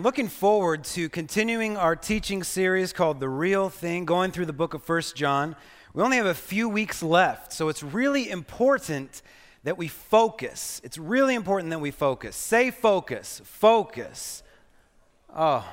Looking forward to continuing our teaching series called The Real Thing, going through the book of First John. We only have a few weeks left, so it's really important that we focus. It's really important that we focus. Say focus, focus. Oh,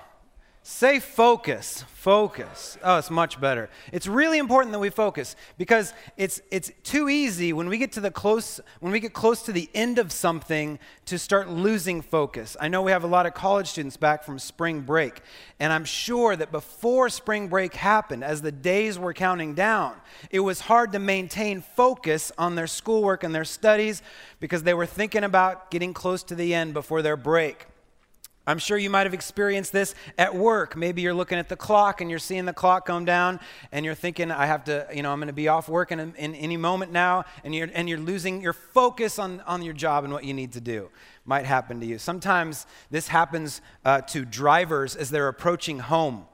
Say focus, focus. Oh, it's much better. It's really important that we focus because it's it's too easy when we get to the close when we get close to the end of something to start losing focus. I know we have a lot of college students back from spring break, and I'm sure that before spring break happened, as the days were counting down, it was hard to maintain focus on their schoolwork and their studies because they were thinking about getting close to the end before their break. I'm sure you might have experienced this at work. Maybe you're looking at the clock and you're seeing the clock come down and you're thinking, I have to, you know, I'm going to be off work in, in any moment now, and you're, and you're losing your focus on, on your job and what you need to do. Might happen to you. Sometimes this happens uh, to drivers as they're approaching home.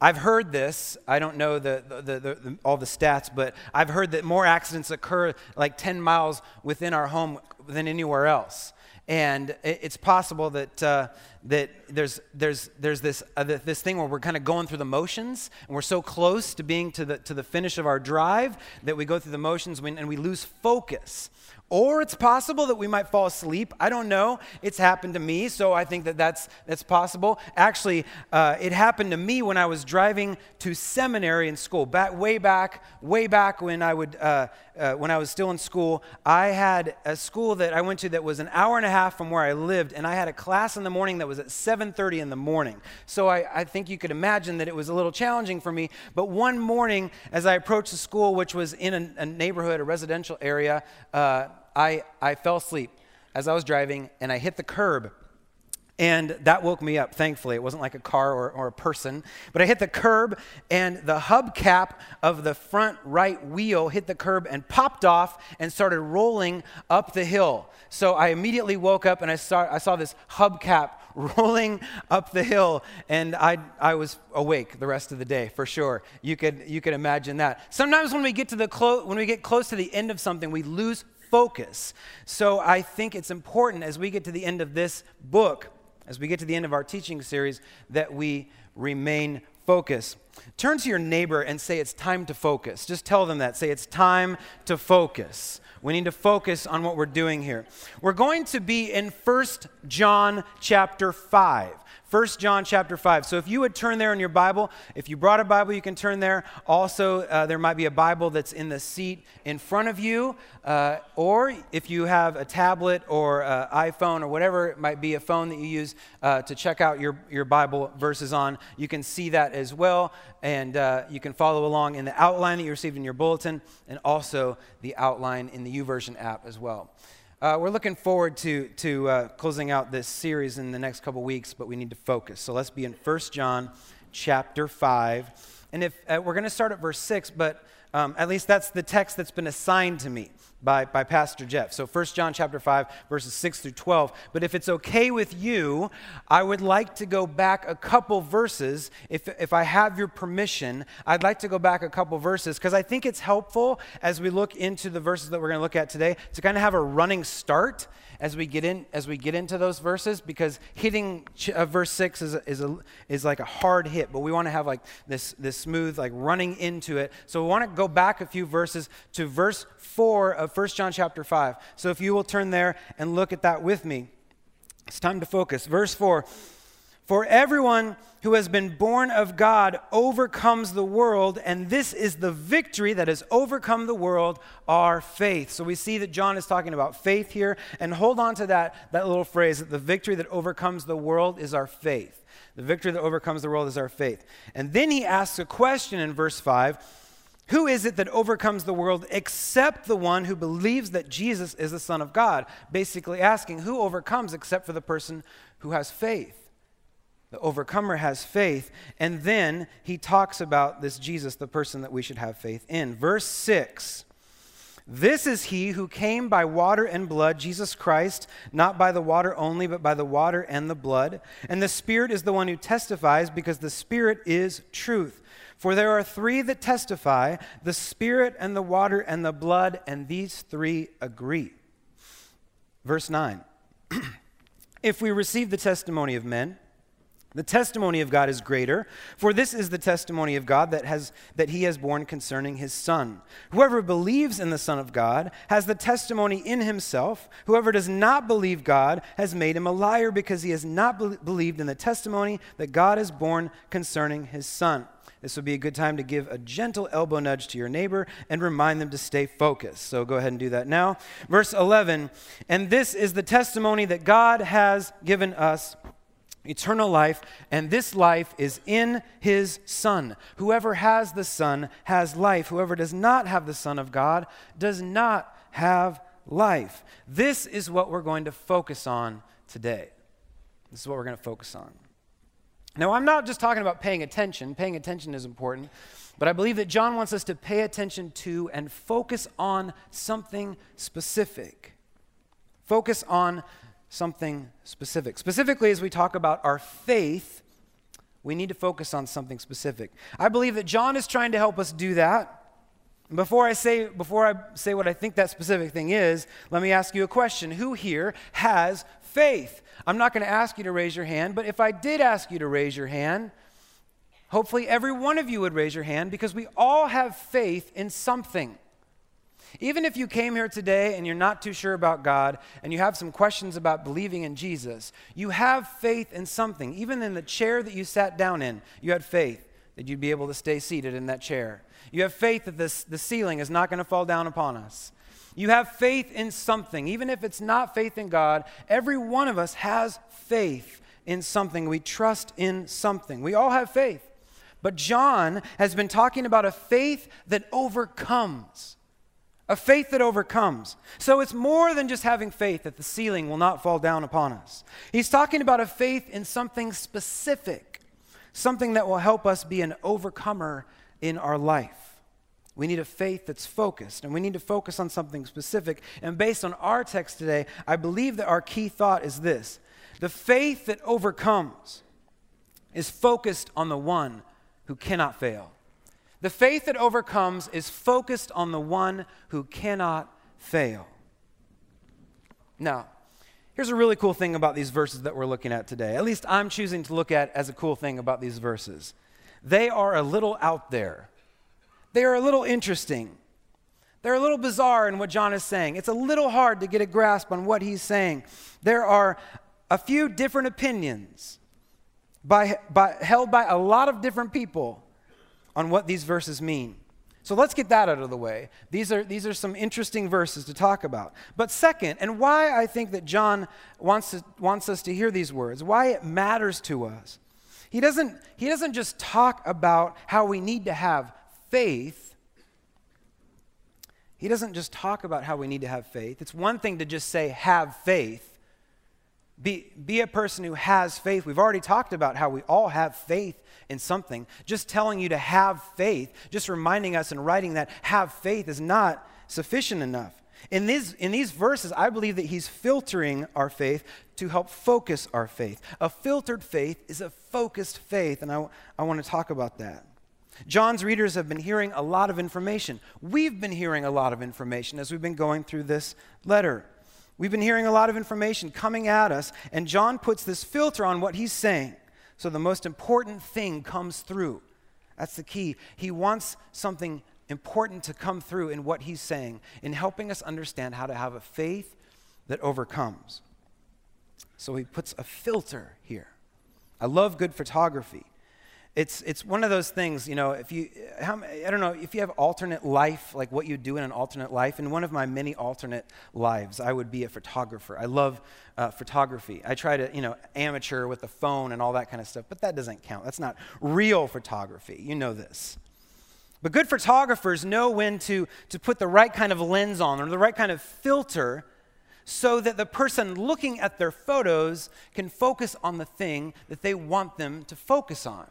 I've heard this. I don't know the, the, the, the, all the stats, but I've heard that more accidents occur like 10 miles within our home than anywhere else. And it's possible that, uh, that there's, there's, there's this, uh, this thing where we're kind of going through the motions, and we're so close to being to the, to the finish of our drive that we go through the motions and we lose focus. Or it's possible that we might fall asleep. I don't know. It's happened to me, so I think that that's, that's possible. Actually, uh, it happened to me when I was driving to seminary in school. Back, way back, way back when I, would, uh, uh, when I was still in school, I had a school that I went to that was an hour and a half from where I lived, and I had a class in the morning that was at 7.30 in the morning. So I, I think you could imagine that it was a little challenging for me. But one morning, as I approached the school, which was in a, a neighborhood, a residential area, uh, I, I fell asleep as I was driving and I hit the curb. And that woke me up, thankfully. It wasn't like a car or, or a person. But I hit the curb, and the hubcap of the front right wheel hit the curb and popped off and started rolling up the hill. So I immediately woke up and I saw, I saw this hubcap rolling up the hill, and I, I was awake the rest of the day for sure. You could, you could imagine that. Sometimes when we, get to the clo- when we get close to the end of something, we lose focus. So I think it's important as we get to the end of this book, as we get to the end of our teaching series, that we remain focused. Turn to your neighbor and say, It's time to focus. Just tell them that. Say, It's time to focus. We need to focus on what we're doing here. We're going to be in 1 John chapter 5. 1 John chapter 5. So if you would turn there in your Bible, if you brought a Bible, you can turn there. Also, uh, there might be a Bible that's in the seat in front of you. Uh, or if you have a tablet or uh, iPhone or whatever it might be, a phone that you use uh, to check out your, your Bible verses on, you can see that as well. And uh, you can follow along in the outline that you received in your bulletin and also the outline in the YouVersion app as well. Uh, we're looking forward to, to uh, closing out this series in the next couple weeks, but we need to focus. So let's be in 1 John chapter 5. And if uh, we're going to start at verse 6, but um, at least that's the text that's been assigned to me by, by Pastor Jeff. So 1 John chapter 5, verses 6 through 12. But if it's okay with you, I would like to go back a couple verses. If, if I have your permission, I'd like to go back a couple verses because I think it's helpful as we look into the verses that we're going to look at today to kind of have a running start as we get in as we get into those verses because hitting ch- uh, verse 6 is a, is, a, is like a hard hit but we want to have like this this smooth like running into it. So we want to go back a few verses to verse 4 of 1 John chapter 5 so if you will turn there and look at that with me it's time to focus. Verse 4 for everyone who has been born of God overcomes the world, and this is the victory that has overcome the world, our faith. So we see that John is talking about faith here, and hold on to that, that little phrase that the victory that overcomes the world is our faith. The victory that overcomes the world is our faith. And then he asks a question in verse 5 Who is it that overcomes the world except the one who believes that Jesus is the Son of God? Basically asking, Who overcomes except for the person who has faith? The overcomer has faith. And then he talks about this Jesus, the person that we should have faith in. Verse 6 This is he who came by water and blood, Jesus Christ, not by the water only, but by the water and the blood. And the Spirit is the one who testifies, because the Spirit is truth. For there are three that testify the Spirit and the water and the blood, and these three agree. Verse 9 If we receive the testimony of men, The testimony of God is greater, for this is the testimony of God that, has, that he has borne concerning his Son. Whoever believes in the Son of God has the testimony in himself. Whoever does not believe God has made him a liar because he has not be- believed in the testimony that God has borne concerning his Son. This would be a good time to give a gentle elbow nudge to your neighbor and remind them to stay focused. So go ahead and do that now. Verse 11 And this is the testimony that God has given us eternal life, and this life is in his Son. Whoever has the Son has life. Whoever does not have the Son of God does not have life. This is what we're going to focus on today. This is what we're going to focus on. Now, I'm not just talking about paying attention, paying attention is important, but I believe that John wants us to pay attention to and focus on something specific. Focus on something specific. Specifically, as we talk about our faith, we need to focus on something specific. I believe that John is trying to help us do that. Before I say before I say what I think that specific thing is, let me ask you a question. Who here has faith? I'm not going to ask you to raise your hand, but if I did ask you to raise your hand, hopefully every one of you would raise your hand because we all have faith in something. Even if you came here today and you're not too sure about God and you have some questions about believing in Jesus, you have faith in something. Even in the chair that you sat down in, you had faith that you'd be able to stay seated in that chair. You have faith that this, the ceiling is not going to fall down upon us. You have faith in something. Even if it's not faith in God, every one of us has faith in something. We trust in something. We all have faith. But John has been talking about a faith that overcomes a faith that overcomes. So it's more than just having faith that the ceiling will not fall down upon us. He's talking about a faith in something specific, something that will help us be an overcomer in our life. We need a faith that's focused, and we need to focus on something specific. And based on our text today, I believe that our key thought is this the faith that overcomes is focused on the one who cannot fail. The faith that overcomes is focused on the one who cannot fail. Now, here's a really cool thing about these verses that we're looking at today. At least I'm choosing to look at as a cool thing about these verses. They are a little out there, they are a little interesting. They're a little bizarre in what John is saying. It's a little hard to get a grasp on what he's saying. There are a few different opinions by, by, held by a lot of different people on what these verses mean. So let's get that out of the way. These are, these are some interesting verses to talk about. But second, and why I think that John wants, to, wants us to hear these words, why it matters to us. He doesn't, he doesn't just talk about how we need to have faith. He doesn't just talk about how we need to have faith. It's one thing to just say, have faith. Be, be a person who has faith. We've already talked about how we all have faith in something. Just telling you to have faith, just reminding us and writing that have faith is not sufficient enough. In these, in these verses, I believe that he's filtering our faith to help focus our faith. A filtered faith is a focused faith, and I, I want to talk about that. John's readers have been hearing a lot of information. We've been hearing a lot of information as we've been going through this letter. We've been hearing a lot of information coming at us, and John puts this filter on what he's saying. So the most important thing comes through. That's the key. He wants something important to come through in what he's saying, in helping us understand how to have a faith that overcomes. So he puts a filter here. I love good photography it's, it's one of those things, you know, if you, how, I don't know, if you have alternate life, like what you do in an alternate life, in one of my many alternate lives, I would be a photographer. I love uh, photography. I try to, you know, amateur with the phone and all that kind of stuff, but that doesn't count. That's not real photography. You know this. But good photographers know when to, to put the right kind of lens on or the right kind of filter so that the person looking at their photos can focus on the thing that they want them to focus on.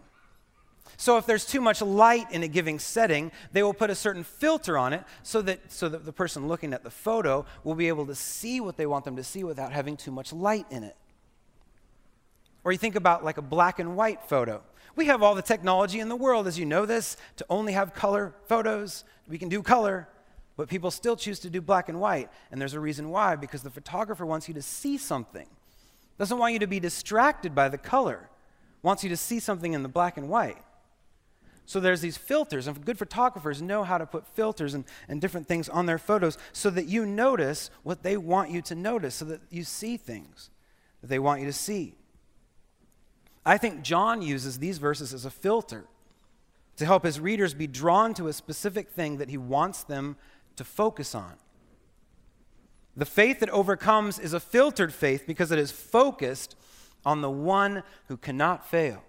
So if there's too much light in a given setting, they will put a certain filter on it so that, so that the person looking at the photo will be able to see what they want them to see without having too much light in it. Or you think about like a black and white photo. We have all the technology in the world, as you know this, to only have color photos. We can do color, but people still choose to do black and white. And there's a reason why, because the photographer wants you to see something, doesn't want you to be distracted by the color wants you to see something in the black and white. So there's these filters, and good photographers know how to put filters and, and different things on their photos so that you notice what they want you to notice, so that you see things that they want you to see. I think John uses these verses as a filter to help his readers be drawn to a specific thing that he wants them to focus on. The faith that overcomes is a filtered faith because it is focused on the one who cannot fail.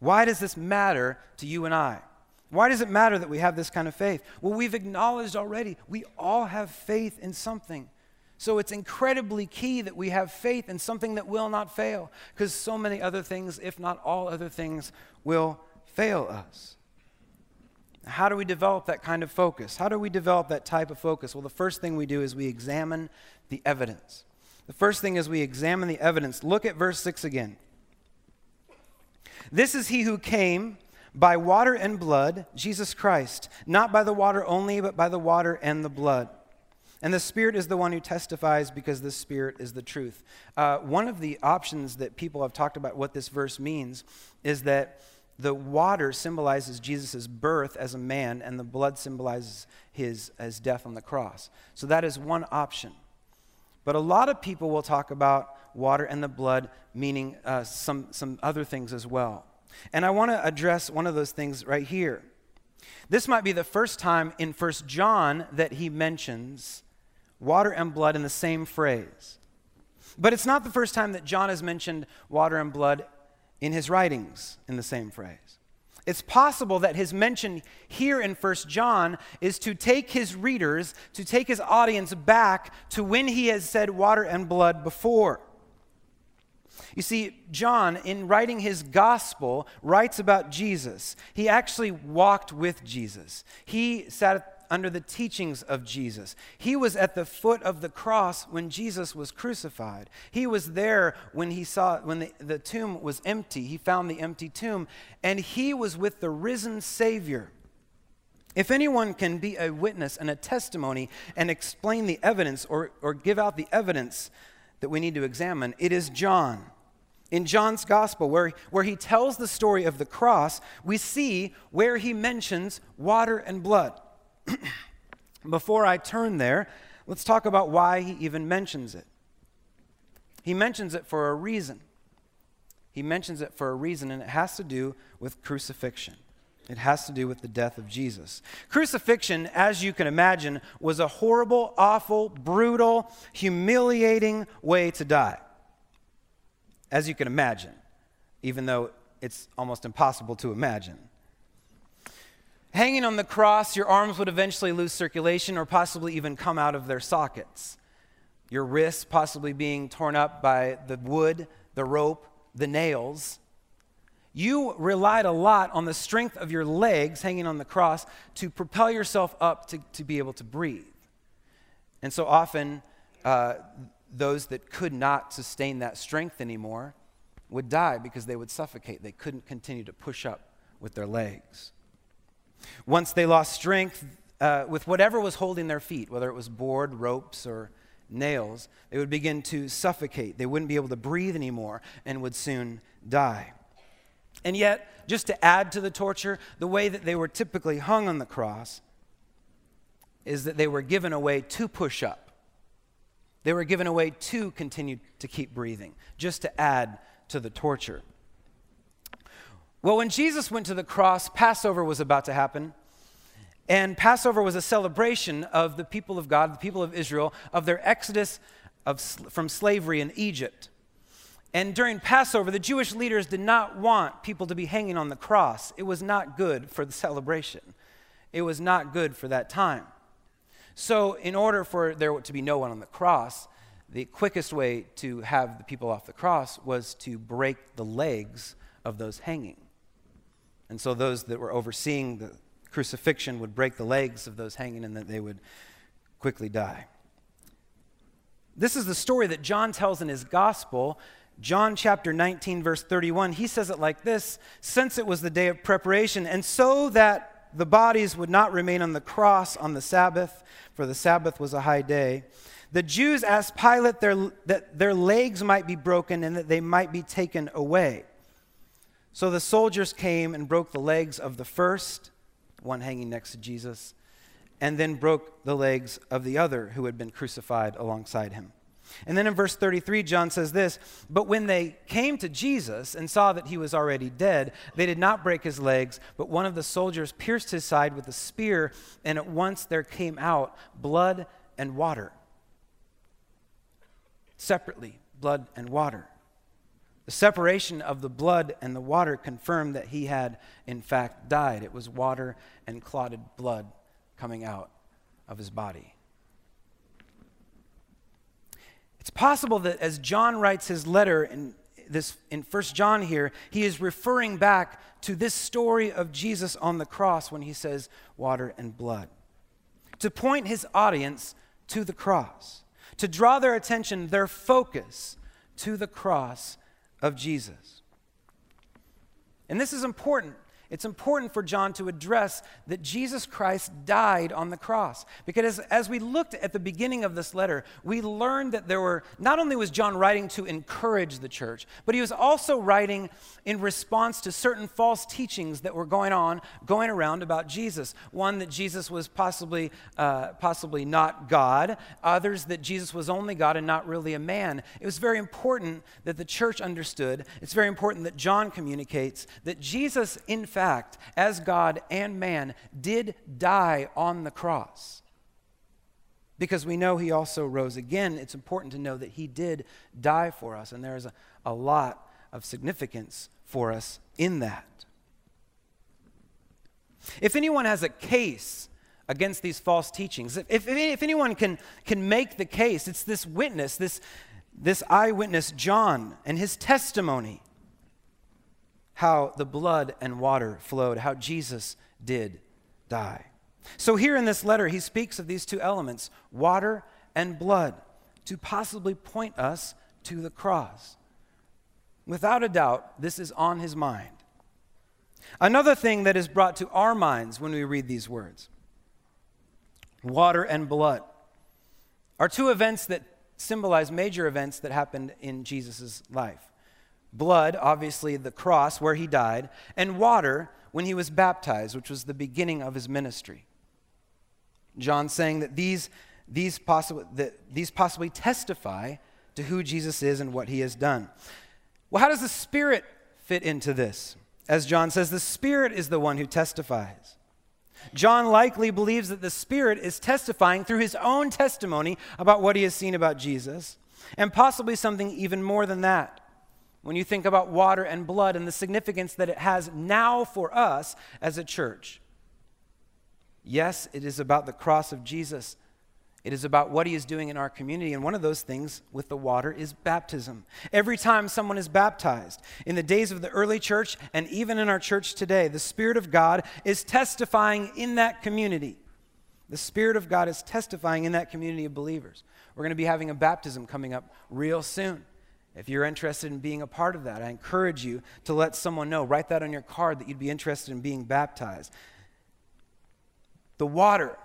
Why does this matter to you and I? Why does it matter that we have this kind of faith? Well, we've acknowledged already we all have faith in something. So it's incredibly key that we have faith in something that will not fail, because so many other things, if not all other things, will fail us. How do we develop that kind of focus? How do we develop that type of focus? Well, the first thing we do is we examine the evidence. The first thing is we examine the evidence. Look at verse 6 again. This is he who came by water and blood, Jesus Christ, not by the water only, but by the water and the blood. And the Spirit is the one who testifies because the Spirit is the truth. Uh, one of the options that people have talked about what this verse means is that the water symbolizes Jesus' birth as a man, and the blood symbolizes his, his death on the cross. So that is one option. But a lot of people will talk about water and the blood meaning uh, some, some other things as well. And I want to address one of those things right here. This might be the first time in First John that he mentions water and blood in the same phrase. But it's not the first time that John has mentioned water and blood in his writings in the same phrase. It's possible that his mention here in 1 John is to take his readers, to take his audience back to when he has said water and blood before. You see, John, in writing his gospel, writes about Jesus. He actually walked with Jesus. He sat under the teachings of Jesus. He was at the foot of the cross when Jesus was crucified. He was there when he saw when the, the tomb was empty. He found the empty tomb, and he was with the risen Savior. If anyone can be a witness and a testimony and explain the evidence or, or give out the evidence that we need to examine, it is John. In John's gospel, where, where he tells the story of the cross, we see where he mentions water and blood. Before I turn there, let's talk about why he even mentions it. He mentions it for a reason. He mentions it for a reason, and it has to do with crucifixion. It has to do with the death of Jesus. Crucifixion, as you can imagine, was a horrible, awful, brutal, humiliating way to die. As you can imagine, even though it's almost impossible to imagine. Hanging on the cross, your arms would eventually lose circulation or possibly even come out of their sockets. Your wrists possibly being torn up by the wood, the rope, the nails. You relied a lot on the strength of your legs hanging on the cross to propel yourself up to, to be able to breathe. And so often, uh, those that could not sustain that strength anymore would die because they would suffocate. They couldn't continue to push up with their legs. Once they lost strength uh, with whatever was holding their feet, whether it was board, ropes, or nails, they would begin to suffocate. They wouldn't be able to breathe anymore and would soon die. And yet, just to add to the torture, the way that they were typically hung on the cross is that they were given a way to push up. They were given a way to continue to keep breathing, just to add to the torture. Well, when Jesus went to the cross, Passover was about to happen. And Passover was a celebration of the people of God, the people of Israel, of their exodus of, from slavery in Egypt. And during Passover, the Jewish leaders did not want people to be hanging on the cross. It was not good for the celebration, it was not good for that time. So, in order for there to be no one on the cross, the quickest way to have the people off the cross was to break the legs of those hanging. And so those that were overseeing the crucifixion would break the legs of those hanging and that they would quickly die. This is the story that John tells in his gospel. John chapter 19, verse 31, he says it like this Since it was the day of preparation, and so that the bodies would not remain on the cross on the Sabbath, for the Sabbath was a high day, The Jews asked Pilate their, that their legs might be broken and that they might be taken away. So the soldiers came and broke the legs of the first, one hanging next to Jesus, and then broke the legs of the other who had been crucified alongside him. And then in verse 33, John says this But when they came to Jesus and saw that he was already dead, they did not break his legs, but one of the soldiers pierced his side with a spear, and at once there came out blood and water. Separately, blood and water. The separation of the blood and the water confirmed that he had, in fact, died. It was water and clotted blood coming out of his body. It's possible that as John writes his letter in this in 1 John here, he is referring back to this story of Jesus on the cross when he says water and blood. To point his audience to the cross, to draw their attention, their focus to the cross of Jesus. And this is important it's important for John to address that Jesus Christ died on the cross. Because as, as, we looked at the beginning of this letter, we learned that there were, not only was John writing to encourage the church, but he was also writing in response to certain false teachings that were going on, going around about Jesus. One, that Jesus was possibly, uh, possibly not God, others, that Jesus was only God and not really a man. It was very important that the church understood, it's very important that John communicates that Jesus, in fact, fact, as God and man, did die on the cross. Because we know he also rose again, it's important to know that he did die for us, and there is a, a lot of significance for us in that. If anyone has a case against these false teachings, if, if, if anyone can, can make the case, it's this witness, this, this eyewitness, John, and his testimony how the blood and water flowed, how Jesus did die. So, here in this letter, he speaks of these two elements, water and blood, to possibly point us to the cross. Without a doubt, this is on his mind. Another thing that is brought to our minds when we read these words water and blood are two events that symbolize major events that happened in Jesus' life blood, obviously the cross where he died, and water when he was baptized, which was the beginning of his ministry. John saying that these, these, possibly, that these possibly testify to who Jesus is and what he has done. Well, how does the Spirit fit into this? As John says, the Spirit is the one who testifies. John likely believes that the Spirit is testifying through his own testimony about what he has seen about Jesus, and possibly something even more than that when you think about water and blood and the significance that it has now for us as a church. Yes, it is about the cross of Jesus. It is about what he is doing in our community. And one of those things with the water is baptism. Every time someone is baptized, in the days of the early church and even in our church today, the Spirit of God is testifying in that community. The Spirit of God is testifying in that community of believers. We're going to be having a baptism coming up real soon. If you're interested in being a part of that, I encourage you to let someone know. Write that on your card that you'd be interested in being baptized. The water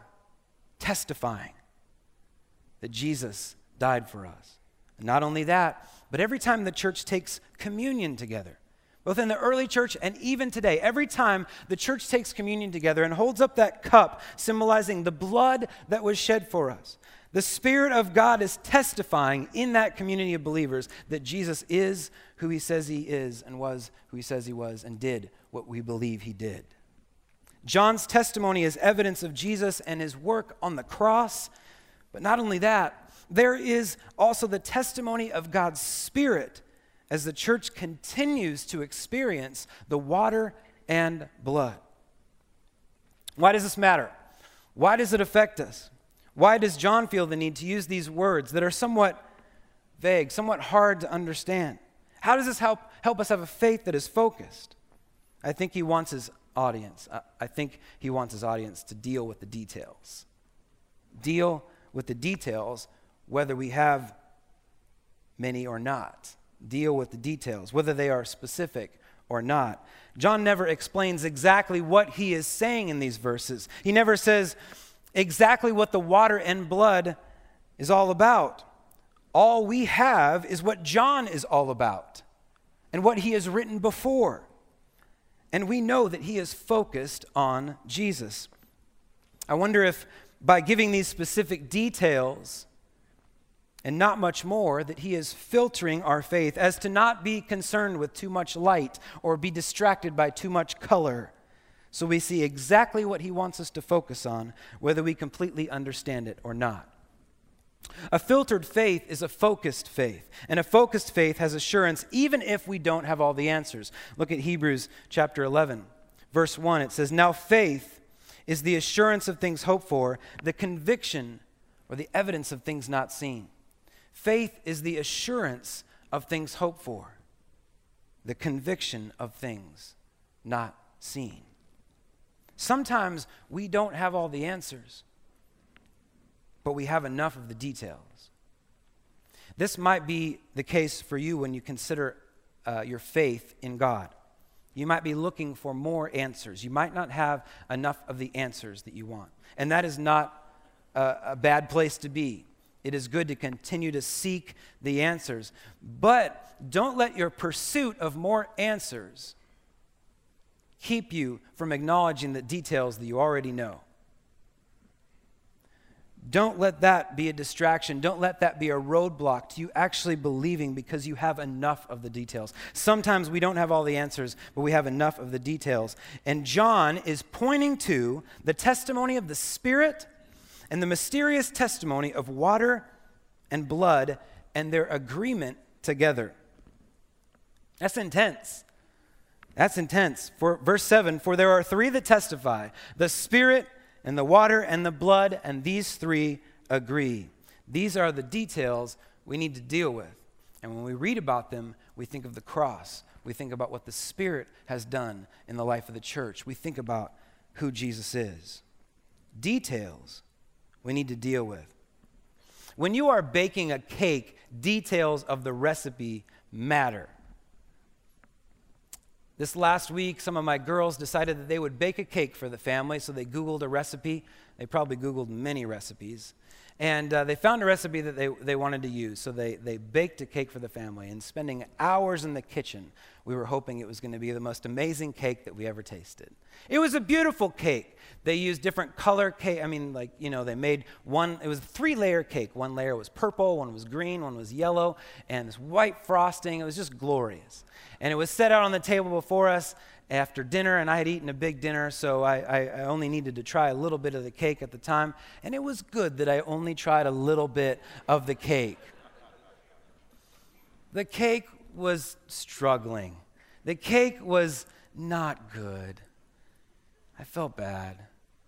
testifying that Jesus died for us. And not only that, but every time the church takes communion together, both in the early church and even today, every time the church takes communion together and holds up that cup symbolizing the blood that was shed for us, the Spirit of God is testifying in that community of believers that Jesus is who he says he is and was who he says he was and did what we believe he did. John's testimony is evidence of Jesus and his work on the cross. But not only that, there is also the testimony of God's Spirit as the church continues to experience the water and blood. Why does this matter? Why does it affect us? Why does John feel the need to use these words that are somewhat vague, somewhat hard to understand? How does this help, help us have a faith that is focused? I think he wants his audience. Uh, I think he wants his audience to deal with the details. Deal with the details, whether we have many or not. Deal with the details, whether they are specific or not. John never explains exactly what he is saying in these verses. He never says, exactly what the water and blood is all about. All we have is what John is all about and what he has written before. And we know that he is focused on Jesus. I wonder if by giving these specific details and not much more, that he is filtering our faith as to not be concerned with too much light or be distracted by too much color. So we see exactly what he wants us to focus on, whether we completely understand it or not. A filtered faith is a focused faith, and a focused faith has assurance even if we don't have all the answers. Look at Hebrews chapter 11, verse 1. It says, Now faith is the assurance of things hoped for, the conviction or the evidence of things not seen. Faith is the assurance of things hoped for, the conviction of things not seen. Sometimes we don't have all the answers but we have enough of the details. This might be the case for you when you consider uh, your faith in God. You might be looking for more answers. You might not have enough of the answers that you want. And that is not a, a bad place to be. It is good to continue to seek the answers. But don't let your pursuit of more answers keep you from acknowledging the details that you already know. Don't let that be a distraction. Don't let that be a roadblock to you actually believing because you have enough of the details. Sometimes we don't have all the answers, but we have enough of the details. And John is pointing to the testimony of the Spirit and the mysterious testimony of water and blood and their agreement together. That's intense. That's intense. For verse 7, for there are three that testify, the Spirit and the water and the blood, and these three agree. These are the details we need to deal with. And when we read about them, we think of the cross. We think about what the Spirit has done in the life of the church. We think about who Jesus is. Details we need to deal with. When you are baking a cake, details of the recipe matter. This last week, some of my girls decided that they would bake a cake for the family, so they Googled a recipe. They probably Googled many recipes. And uh, they found a recipe that they, they wanted to use, so they, they baked a cake for the family. And spending hours in the kitchen, we were hoping it was going to be the most amazing cake that we ever tasted. It was a beautiful cake. They used different color cake. I mean, like, you know, they made one, it was a three layer cake. One layer was purple, one was green, one was yellow, and this white frosting. It was just glorious. And it was set out on the table before us after dinner, and I had eaten a big dinner, so I, I, I, only needed to try a little bit of the cake at the time. And it was good that I only tried a little bit of the cake. The cake was struggling, the cake was not good. I felt bad.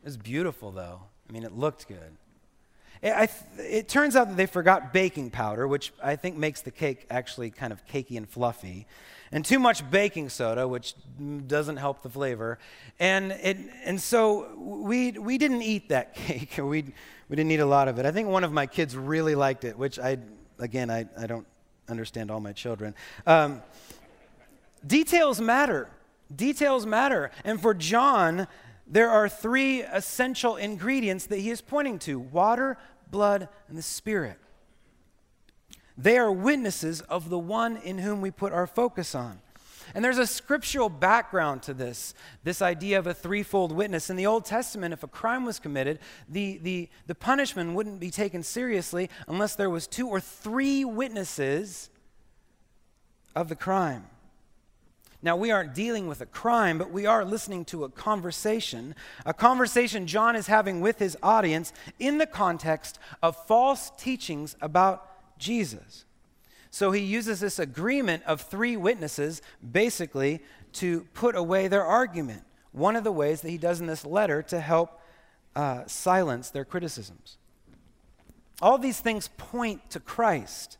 It was beautiful, though. I mean, it looked good. It, it, turns out that they forgot baking powder, which I think makes the cake actually kind of cakey and fluffy, and too much baking soda, which doesn't help the flavor. And, it, and so we, we didn't eat that cake. we, we didn't eat a lot of it. I think one of my kids really liked it, which I, again, I, I don't understand all my children. Um, details matter. Details matter. And for John, there are three essential ingredients that he is pointing to water, blood, and the Spirit. They are witnesses of the one in whom we put our focus on. And there's a scriptural background to this, this idea of a threefold witness. In the Old Testament, if a crime was committed, the, the, the punishment wouldn't be taken seriously unless there was two or three witnesses of the crime. Now, we aren't dealing with a crime, but we are listening to a conversation, a conversation John is having with his audience in the context of false teachings about Jesus. So he uses this agreement of three witnesses basically to put away their argument. One of the ways that he does in this letter to help uh, silence their criticisms. All these things point to Christ.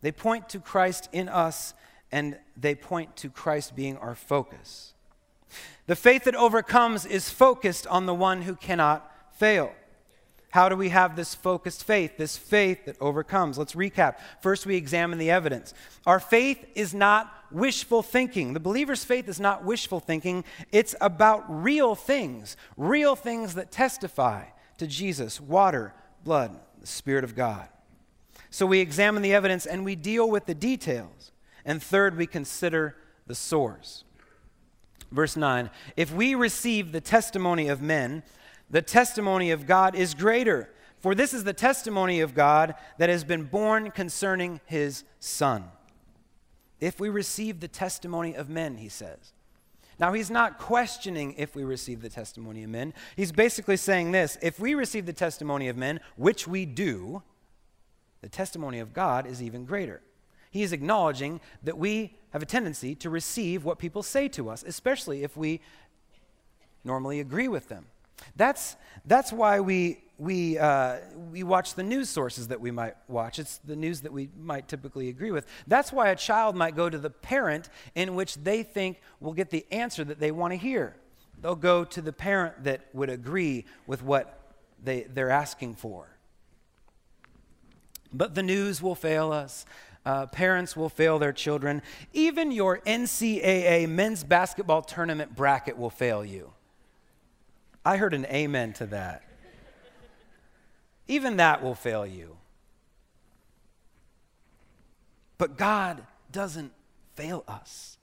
They point to Christ in us and they point to Christ being our focus. The faith that overcomes is focused on the one who cannot fail. How do we have this focused faith, this faith that overcomes? Let's recap. First, we examine the evidence. Our faith is not wishful thinking. The believer's faith is not wishful thinking, it's about real things, real things that testify to Jesus water, blood, the Spirit of God. So we examine the evidence and we deal with the details. And third, we consider the source. Verse 9 If we receive the testimony of men, the testimony of God is greater. For this is the testimony of God that has been borne concerning his Son. If we receive the testimony of men, he says. Now, he's not questioning if we receive the testimony of men. He's basically saying this if we receive the testimony of men, which we do, the testimony of God is even greater. He is acknowledging that we have a tendency to receive what people say to us, especially if we normally agree with them. That's, that's why we, we, uh, we watch the news sources that we might watch. It's the news that we might typically agree with. That's why a child might go to the parent in which they think will get the answer that they want to hear. They'll go to the parent that would agree with what they, they're asking for. But the news will fail us. Uh, parents will fail their children. Even your NCAA men's basketball tournament bracket will fail you. I heard an amen to that. Even that will fail you. But God doesn't fail us.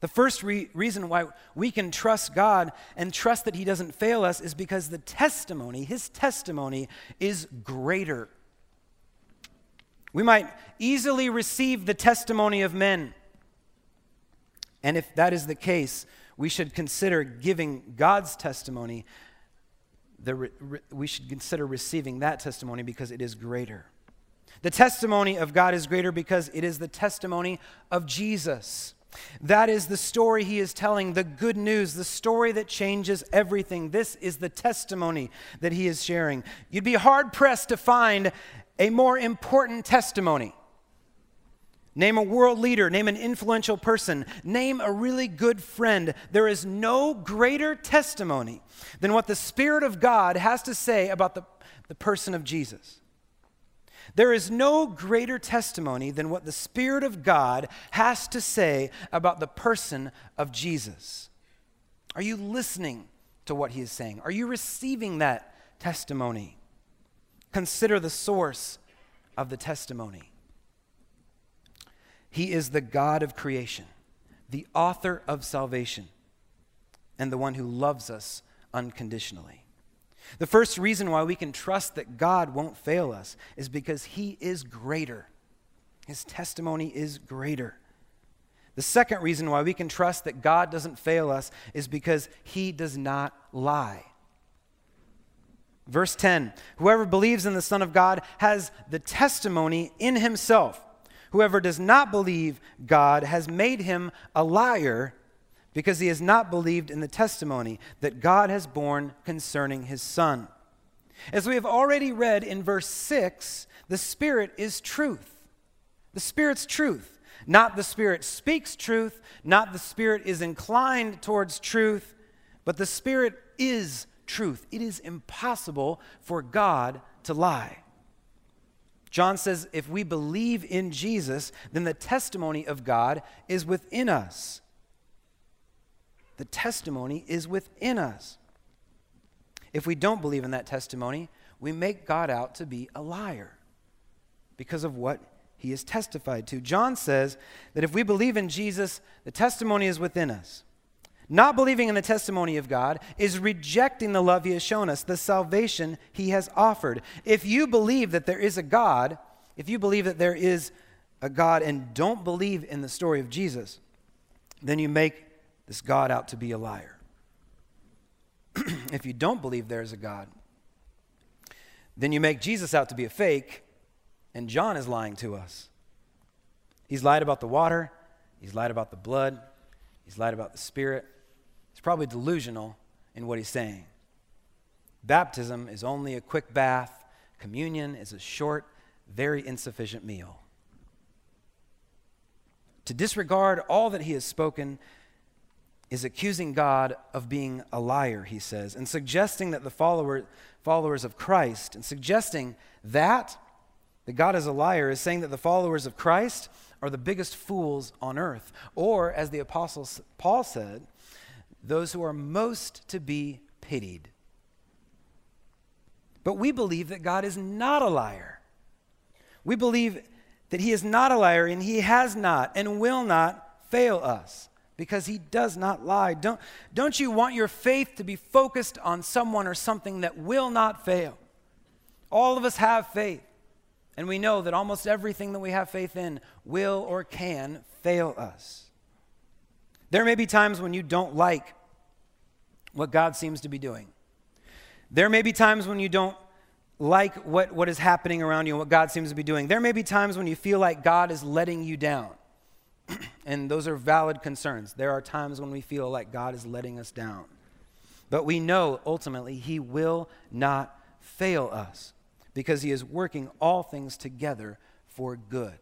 The first re- reason why we can trust God and trust that He doesn't fail us is because the testimony, His testimony, is greater. We might easily receive the testimony of men. And if that is the case, we should consider giving God's testimony, the re, re, we should consider receiving that testimony because it is greater. The testimony of God is greater because it is the testimony of Jesus. That is the story he is telling, the good news, the story that changes everything. This is the testimony that he is sharing. You'd be hard pressed to find a more important testimony. Name a world leader, name an influential person, name a really good friend. There is no greater testimony than what the Spirit of God has to say about the, the person of Jesus. There is no greater testimony than what the Spirit of God has to say about the person of Jesus. Are you listening to what he is saying? Are you receiving that testimony? Consider the source of the testimony. He is the God of creation, the author of salvation, and the one who loves us unconditionally. The first reason why we can trust that God won't fail us is because He is greater. His testimony is greater. The second reason why we can trust that God doesn't fail us is because He does not lie. Verse 10 Whoever believes in the Son of God has the testimony in Himself. Whoever does not believe God has made him a liar because he has not believed in the testimony that God has borne concerning his Son. As we have already read in verse 6, the Spirit is truth. The Spirit's truth. Not the Spirit speaks truth, not the Spirit is inclined towards truth, but the Spirit is truth. It is impossible for God to lie. John says if we believe in Jesus, then the testimony of God is within us. The testimony is within us. If we don't believe in that testimony, we make God out to be a liar because of what he has testified to. John says that if we believe in Jesus, the testimony is within us. Not believing in the testimony of God is rejecting the love he has shown us, the salvation he has offered. If you believe that there is a God, if you believe that there is a God and don't believe in the story of Jesus, then you make this God out to be a liar. if you don't believe there is a God, then you make Jesus out to be a fake, and John is lying to us. He's lied about the water, he's lied about the blood, he's lied about the Spirit. Probably delusional in what he's saying. Baptism is only a quick bath, communion is a short, very insufficient meal. To disregard all that he has spoken is accusing God of being a liar, he says, and suggesting that the follower, followers of Christ, and suggesting that, that God is a liar, is saying that the followers of Christ are the biggest fools on earth. Or, as the Apostle Paul said, those who are most to be pitied. But we believe that God is not a liar. We believe that He is not a liar and He has not and will not fail us because He does not lie. Don't, don't you want your faith to be focused on someone or something that will not fail? All of us have faith, and we know that almost everything that we have faith in will or can fail us. There may be times when you don't like what God seems to be doing. There may be times when you don't like what, what is happening around you and what God seems to be doing. There may be times when you feel like God is letting you down. and those are valid concerns. There are times when we feel like God is letting us down. But we know ultimately He will not fail us because He is working all things together for good.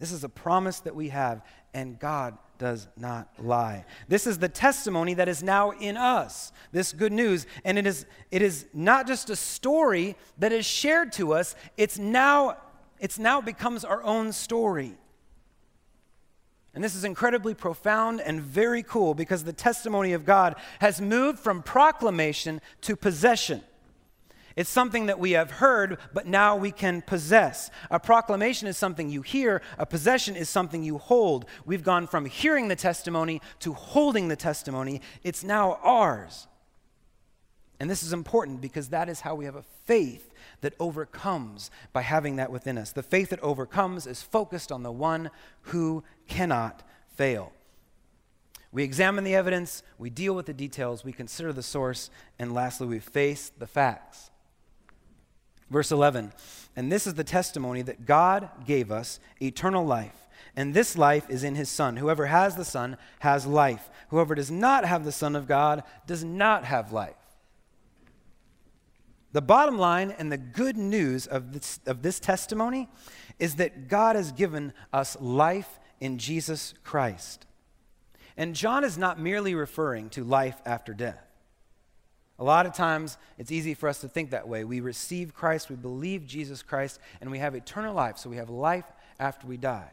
This is a promise that we have, and God does not lie. This is the testimony that is now in us, this good news. And it is, it is not just a story that is shared to us, it's now, it's now becomes our own story. And this is incredibly profound and very cool because the testimony of God has moved from proclamation to possession. It's something that we have heard, but now we can possess. A proclamation is something you hear, a possession is something you hold. We've gone from hearing the testimony to holding the testimony. It's now ours. And this is important because that is how we have a faith that overcomes by having that within us. The faith that overcomes is focused on the one who cannot fail. We examine the evidence, we deal with the details, we consider the source, and lastly, we face the facts. Verse 11, and this is the testimony that God gave us eternal life. And this life is in his Son. Whoever has the Son has life. Whoever does not have the Son of God does not have life. The bottom line and the good news of this, of this testimony is that God has given us life in Jesus Christ. And John is not merely referring to life after death. A lot of times, it's easy for us to think that way. We receive Christ, we believe Jesus Christ, and we have eternal life. So we have life after we die.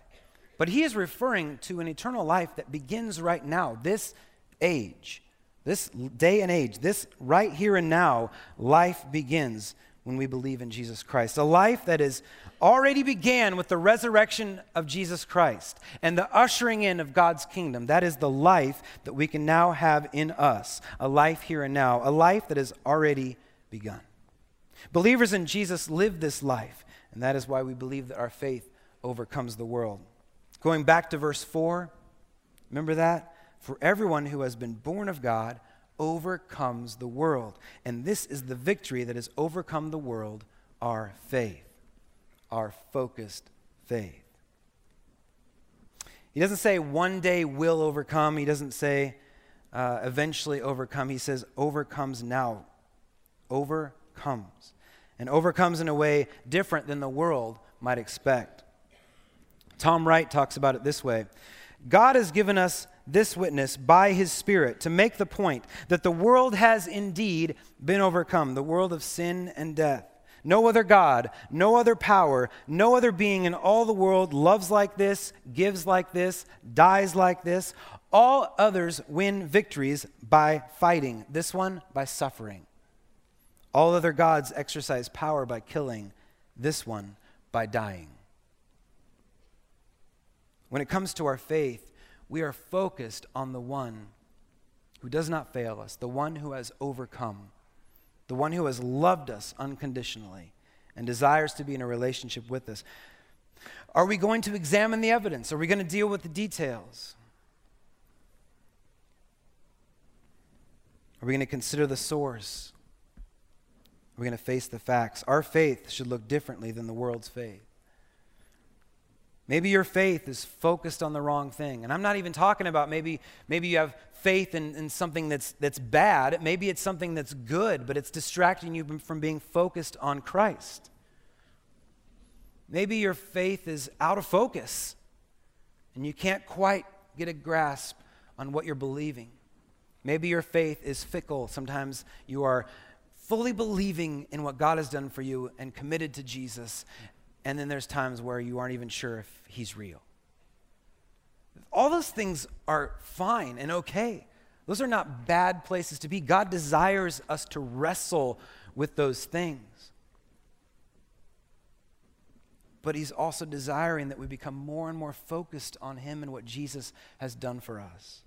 But he is referring to an eternal life that begins right now, this age, this day and age, this right here and now, life begins when we believe in Jesus Christ. A life that is already began with the resurrection of Jesus Christ and the ushering in of God's kingdom. That is the life that we can now have in us, a life here and now, a life that has already begun. Believers in Jesus live this life, and that is why we believe that our faith overcomes the world. Going back to verse 4, remember that? For everyone who has been born of God overcomes the world. And this is the victory that has overcome the world, our faith our focused faith. He doesn't say one day will overcome. He doesn't say uh, eventually overcome. He says overcomes now. Overcomes. And overcomes in a way different than the world might expect. Tom Wright talks about it this way God has given us this witness by his Spirit to make the point that the world has indeed been overcome, the world of sin and death. No other God, no other power, no other being in all the world loves like this, gives like this, dies like this. All others win victories by fighting, this one by suffering. All other gods exercise power by killing, this one by dying. When it comes to our faith, we are focused on the one who does not fail us, the one who has overcome the one who has loved us unconditionally and desires to be in a relationship with us. Are we going to examine the evidence? Are we going to deal with the details? Are we going to consider the source? Are we going to face the facts? Our faith should look differently than the world's faith. Maybe your faith is focused on the wrong thing. And I'm not even talking about maybe, maybe you have faith in, in something that's, that's bad. Maybe it's something that's good, but it's distracting you from being focused on Christ. Maybe your faith is out of focus and you can't quite get a grasp on what you're believing. Maybe your faith is fickle. Sometimes you are fully believing in what God has done for you and committed to Jesus, and then there's times where you aren't even sure if He's real. All those things are fine and okay. Those are not bad places to be. God desires us to wrestle with those things. But He's also desiring that we become more and more focused on Him and what Jesus has done for us.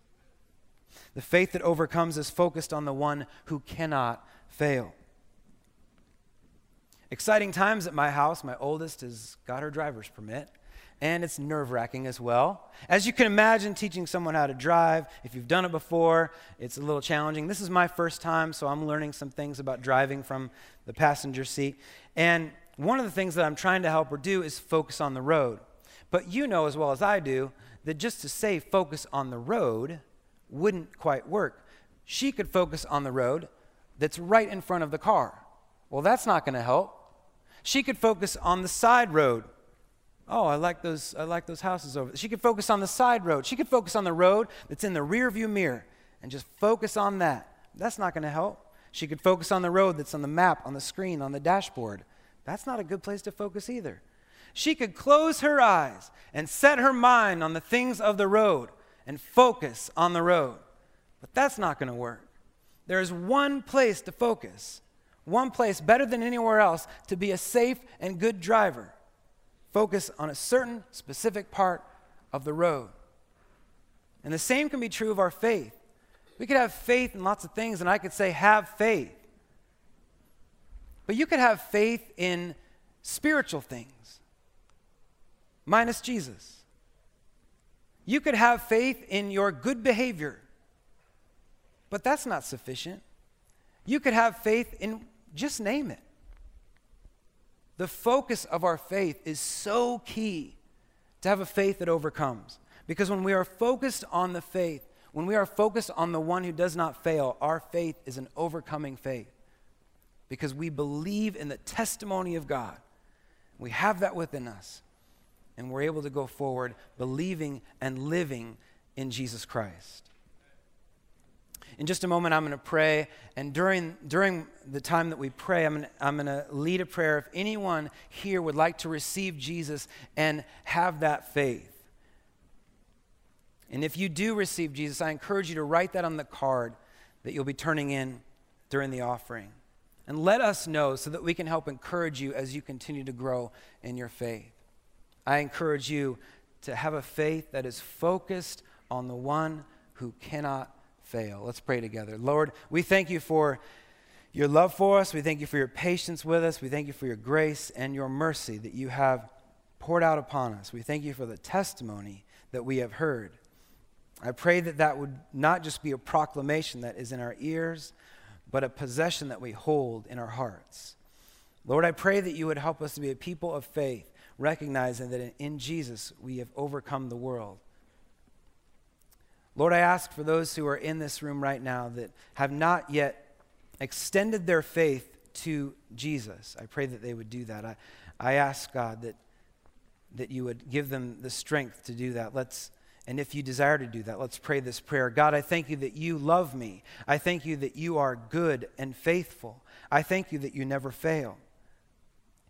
The faith that overcomes is focused on the one who cannot fail. Exciting times at my house. My oldest has got her driver's permit, and it's nerve wracking as well. As you can imagine, teaching someone how to drive, if you've done it before, it's a little challenging. This is my first time, so I'm learning some things about driving from the passenger seat. And one of the things that I'm trying to help her do is focus on the road. But you know as well as I do that just to say focus on the road wouldn't quite work. She could focus on the road that's right in front of the car. Well, that's not going to help. She could focus on the side road. Oh, I like those I like those houses over. There. She could focus on the side road. She could focus on the road that's in the rear view mirror and just focus on that. That's not going to help. She could focus on the road that's on the map, on the screen, on the dashboard. That's not a good place to focus either. She could close her eyes and set her mind on the things of the road and focus on the road. But that's not going to work. There is one place to focus, one place better than anywhere else to be a safe and good driver. Focus on a certain specific part of the road. And the same can be true of our faith. We could have faith in lots of things, and I could say, have faith. But you could have faith in spiritual things, minus Jesus. You could have faith in your good behavior, but that's not sufficient. You could have faith in just name it. The focus of our faith is so key to have a faith that overcomes. Because when we are focused on the faith, when we are focused on the one who does not fail, our faith is an overcoming faith. Because we believe in the testimony of God. We have that within us. And we're able to go forward believing and living in Jesus Christ. In just a moment, I'm going to pray. And during, during the time that we pray, I'm going, to, I'm going to lead a prayer. If anyone here would like to receive Jesus and have that faith, and if you do receive Jesus, I encourage you to write that on the card that you'll be turning in during the offering. And let us know so that we can help encourage you as you continue to grow in your faith. I encourage you to have a faith that is focused on the one who cannot fail. Let's pray together. Lord, we thank you for your love for us. We thank you for your patience with us. We thank you for your grace and your mercy that you have poured out upon us. We thank you for the testimony that we have heard. I pray that that would not just be a proclamation that is in our ears, but a possession that we hold in our hearts. Lord, I pray that you would help us to be a people of faith, recognizing that in Jesus we have overcome the world. Lord, I ask for those who are in this room right now that have not yet extended their faith to Jesus. I pray that they would do that. I, I ask, God, that, that you would give them the strength to do that. Let's, and if you desire to do that, let's pray this prayer. God, I thank you that you love me. I thank you that you are good and faithful. I thank you that you never fail.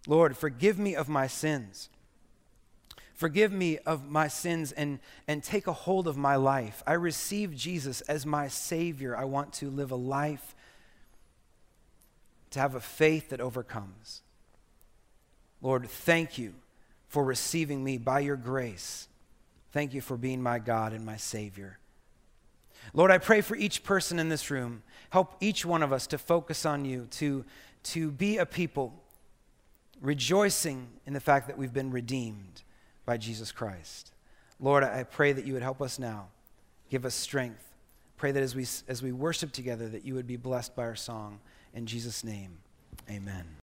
Lord, forgive me of my sins. Forgive me of my sins and, and take a hold of my life. I receive Jesus as my Savior. I want to live a life to have a faith that overcomes. Lord, thank you for receiving me by your grace. Thank you for being my God and my Savior. Lord, I pray for each person in this room. Help each one of us to focus on you, to, to be a people rejoicing in the fact that we've been redeemed by Jesus Christ. Lord, I pray that you would help us now. Give us strength. Pray that as we, as we worship together, that you would be blessed by our song. In Jesus' name, amen.